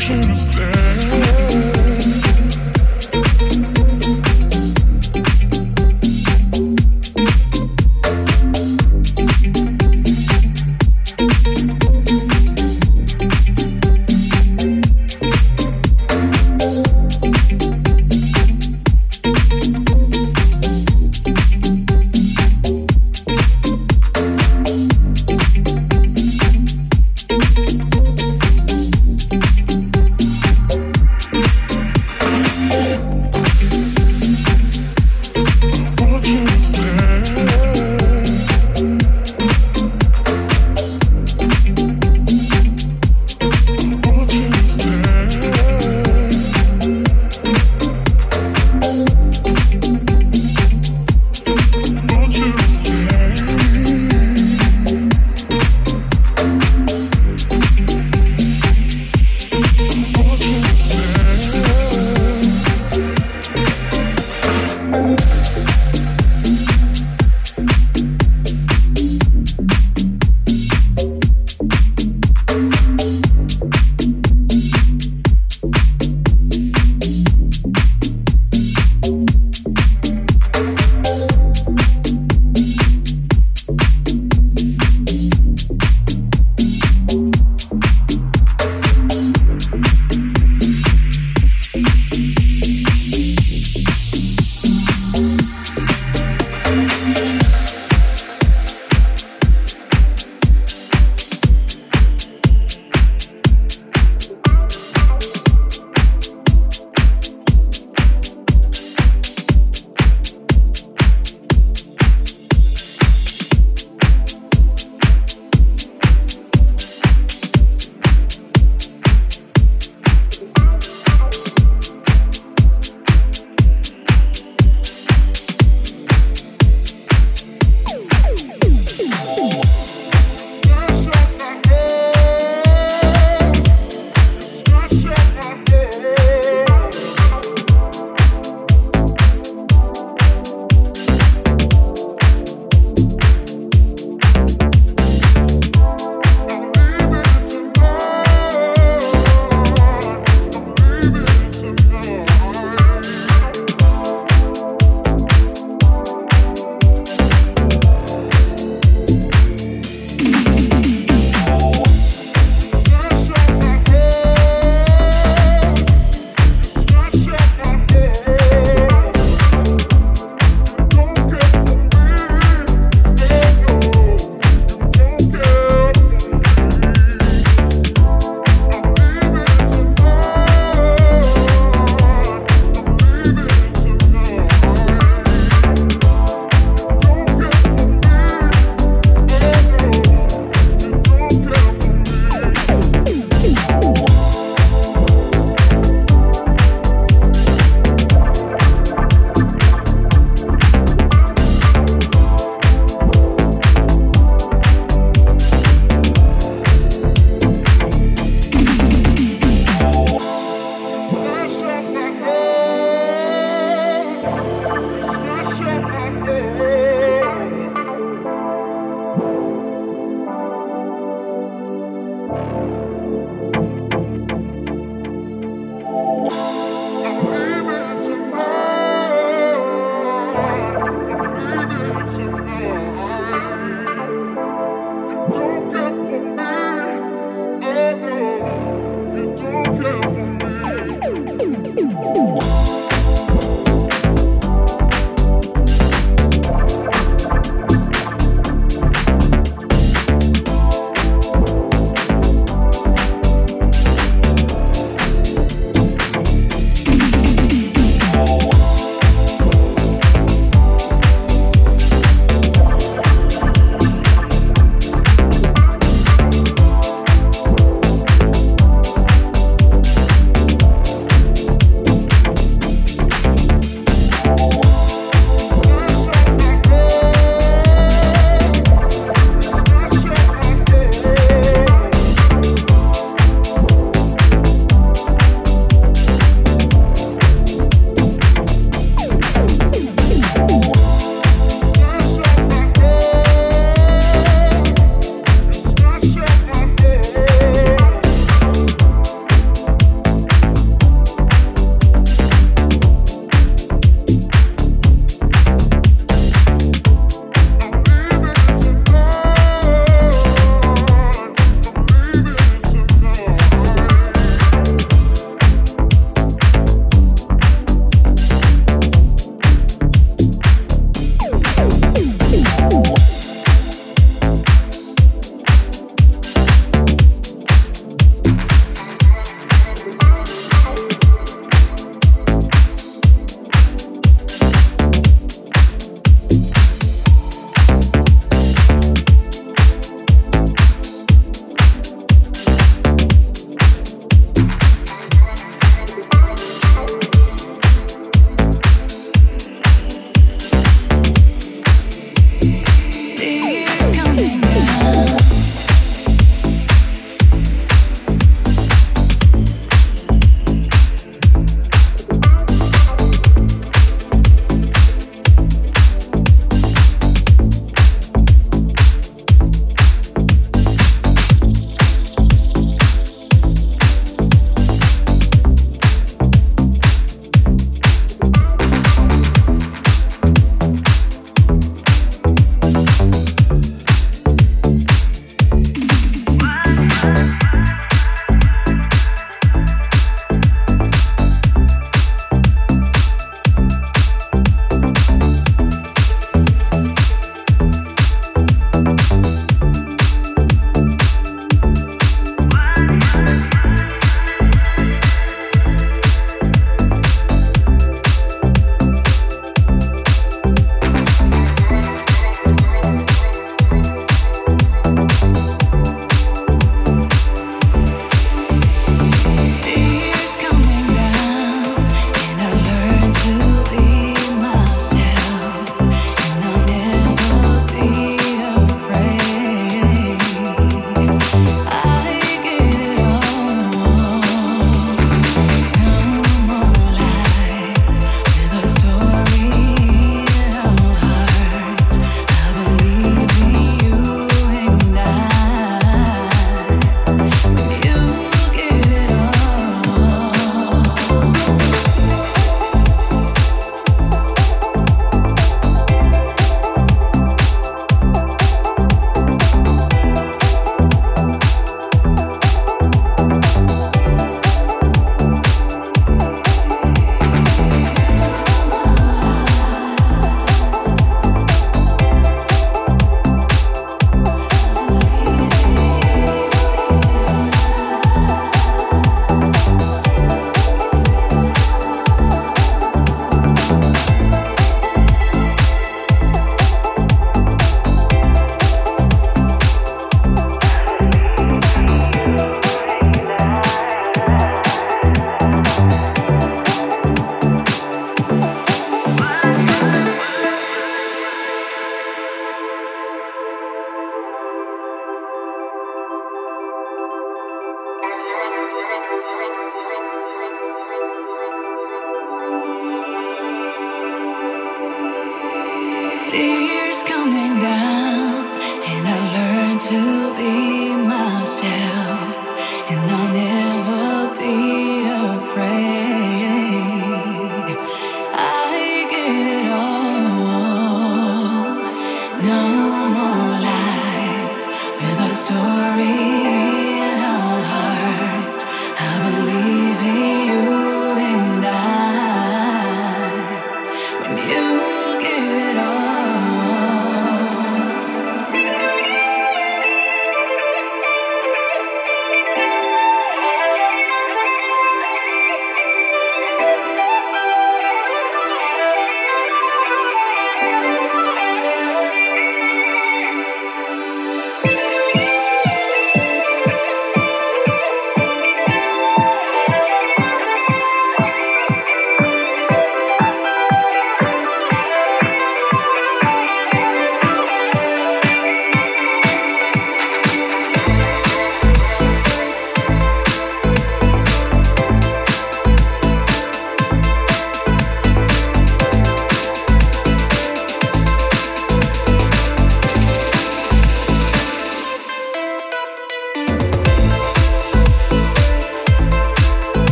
should have stayed.